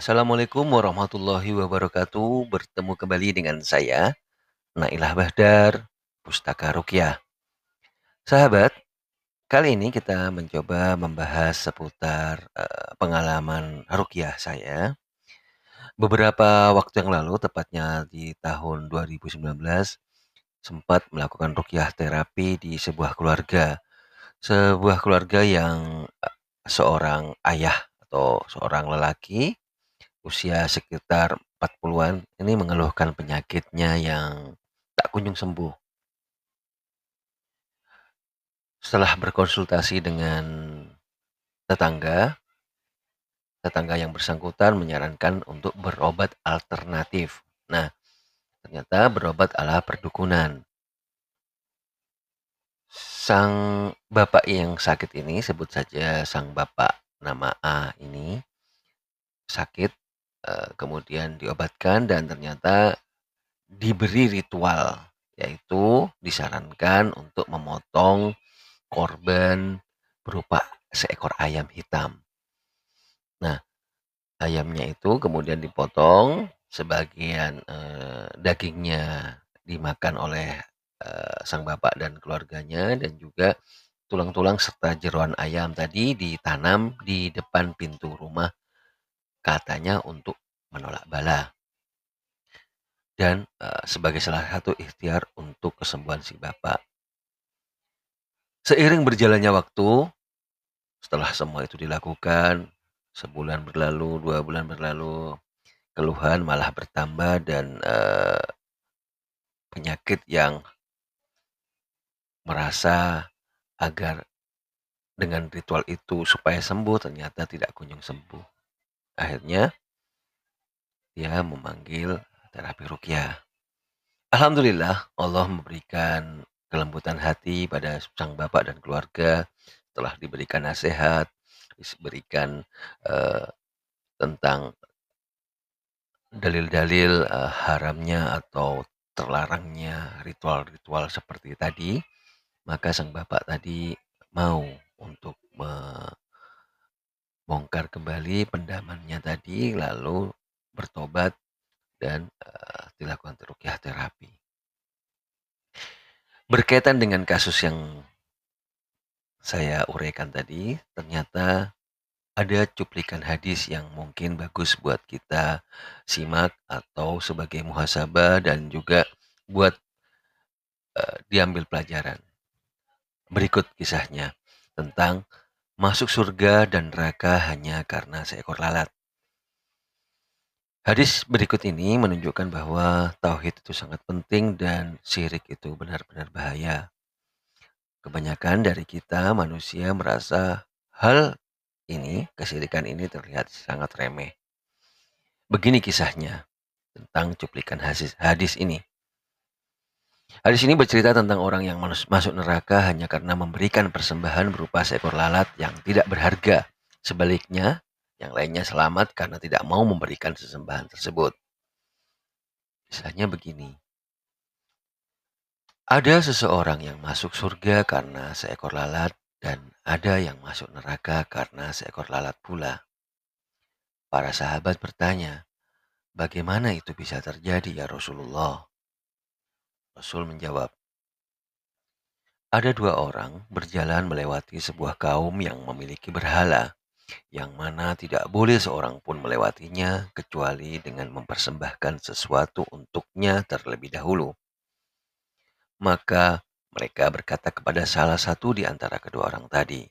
Assalamualaikum warahmatullahi wabarakatuh. Bertemu kembali dengan saya, Nailah Bahdar, Pustaka Rukyah. Sahabat, kali ini kita mencoba membahas seputar uh, pengalaman rukyah saya. Beberapa waktu yang lalu, tepatnya di tahun 2019, sempat melakukan rukyah terapi di sebuah keluarga. Sebuah keluarga yang uh, seorang ayah atau seorang lelaki usia sekitar 40-an ini mengeluhkan penyakitnya yang tak kunjung sembuh. Setelah berkonsultasi dengan tetangga, tetangga yang bersangkutan menyarankan untuk berobat alternatif. Nah, ternyata berobat ala perdukunan. Sang bapak yang sakit ini, sebut saja sang bapak nama A ini, sakit Eh, kemudian diobatkan dan ternyata diberi ritual, yaitu disarankan untuk memotong korban berupa seekor ayam hitam. Nah, ayamnya itu kemudian dipotong, sebagian eh, dagingnya dimakan oleh eh, sang bapak dan keluarganya dan juga tulang-tulang serta jeruan ayam tadi ditanam di depan pintu rumah katanya untuk menolak bala. Dan uh, sebagai salah satu ikhtiar untuk kesembuhan si bapak. Seiring berjalannya waktu, setelah semua itu dilakukan, sebulan berlalu, dua bulan berlalu, keluhan malah bertambah dan uh, penyakit yang merasa agar dengan ritual itu supaya sembuh ternyata tidak kunjung sembuh. Akhirnya dia memanggil terapi rukyah. Alhamdulillah Allah memberikan kelembutan hati pada sang bapak dan keluarga setelah diberikan nasihat, diberikan uh, tentang dalil-dalil uh, haramnya atau terlarangnya ritual-ritual seperti tadi, maka sang bapak tadi mau untuk bongkar kembali pendamannya tadi, lalu bertobat dan uh, dilakukan rukyah terapi. Berkaitan dengan kasus yang saya uraikan tadi, ternyata ada cuplikan hadis yang mungkin bagus buat kita simak atau sebagai muhasabah dan juga buat uh, diambil pelajaran. Berikut kisahnya tentang masuk surga dan neraka hanya karena seekor lalat. Hadis berikut ini menunjukkan bahwa tauhid itu sangat penting dan syirik itu benar-benar bahaya. Kebanyakan dari kita manusia merasa hal ini, kesirikan ini terlihat sangat remeh. Begini kisahnya tentang cuplikan hadis, hadis ini. Hadis ini bercerita tentang orang yang masuk neraka hanya karena memberikan persembahan berupa seekor lalat yang tidak berharga. Sebaliknya, yang lainnya selamat karena tidak mau memberikan sesembahan tersebut. Misalnya begini. Ada seseorang yang masuk surga karena seekor lalat dan ada yang masuk neraka karena seekor lalat pula. Para sahabat bertanya, bagaimana itu bisa terjadi ya Rasulullah? Rasul menjawab, ada dua orang berjalan melewati sebuah kaum yang memiliki berhala, yang mana tidak boleh seorang pun melewatinya kecuali dengan mempersembahkan sesuatu untuknya terlebih dahulu. Maka mereka berkata kepada salah satu di antara kedua orang tadi,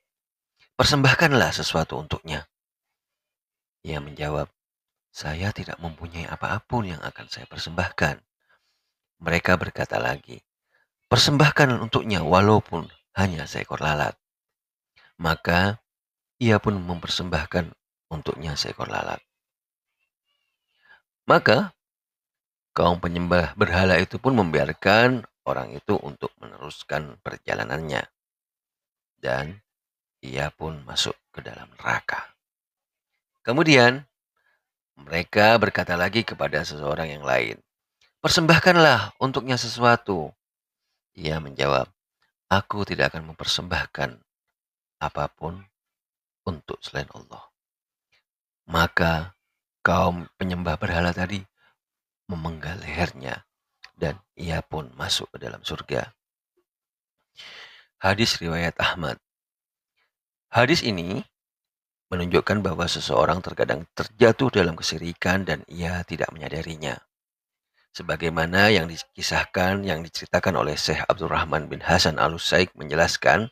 "Persembahkanlah sesuatu untuknya." Ia menjawab, "Saya tidak mempunyai apa-apun yang akan saya persembahkan." Mereka berkata lagi, persembahkan untuknya walaupun hanya seekor lalat. Maka ia pun mempersembahkan untuknya seekor lalat. Maka kaum penyembah berhala itu pun membiarkan orang itu untuk meneruskan perjalanannya. Dan ia pun masuk ke dalam neraka. Kemudian mereka berkata lagi kepada seseorang yang lain, Persembahkanlah untuknya sesuatu. Ia menjawab, Aku tidak akan mempersembahkan apa pun untuk selain Allah. Maka kaum penyembah berhala tadi memenggal lehernya dan ia pun masuk ke dalam surga. Hadis riwayat Ahmad. Hadis ini menunjukkan bahwa seseorang terkadang terjatuh dalam kesirikan dan ia tidak menyadarinya. Sebagaimana yang dikisahkan, yang diceritakan oleh Syekh Abdurrahman bin Hasan al-Usaik menjelaskan,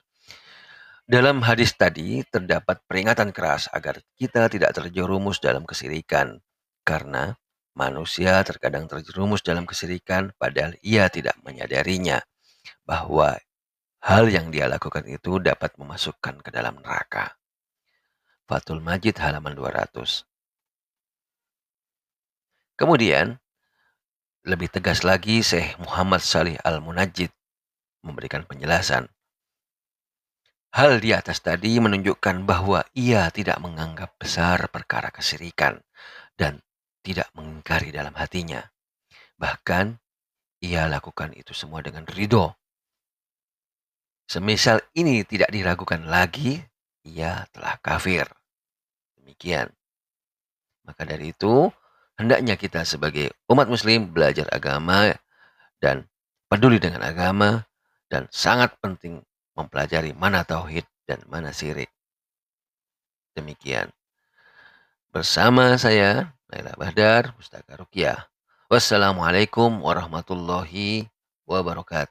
dalam hadis tadi terdapat peringatan keras agar kita tidak terjerumus dalam kesirikan, karena manusia terkadang terjerumus dalam kesirikan padahal ia tidak menyadarinya bahwa hal yang dia lakukan itu dapat memasukkan ke dalam neraka. Fatul Majid halaman 200. Kemudian, lebih tegas lagi Syekh Muhammad Salih Al-Munajjid memberikan penjelasan. Hal di atas tadi menunjukkan bahwa ia tidak menganggap besar perkara kesirikan dan tidak mengingkari dalam hatinya. Bahkan ia lakukan itu semua dengan ridho. Semisal ini tidak diragukan lagi, ia telah kafir. Demikian. Maka dari itu, hendaknya kita sebagai umat muslim belajar agama dan peduli dengan agama dan sangat penting mempelajari mana tauhid dan mana syirik. Demikian. Bersama saya Naila Bahdar, Pustaka Rukiah. Wassalamualaikum warahmatullahi wabarakatuh.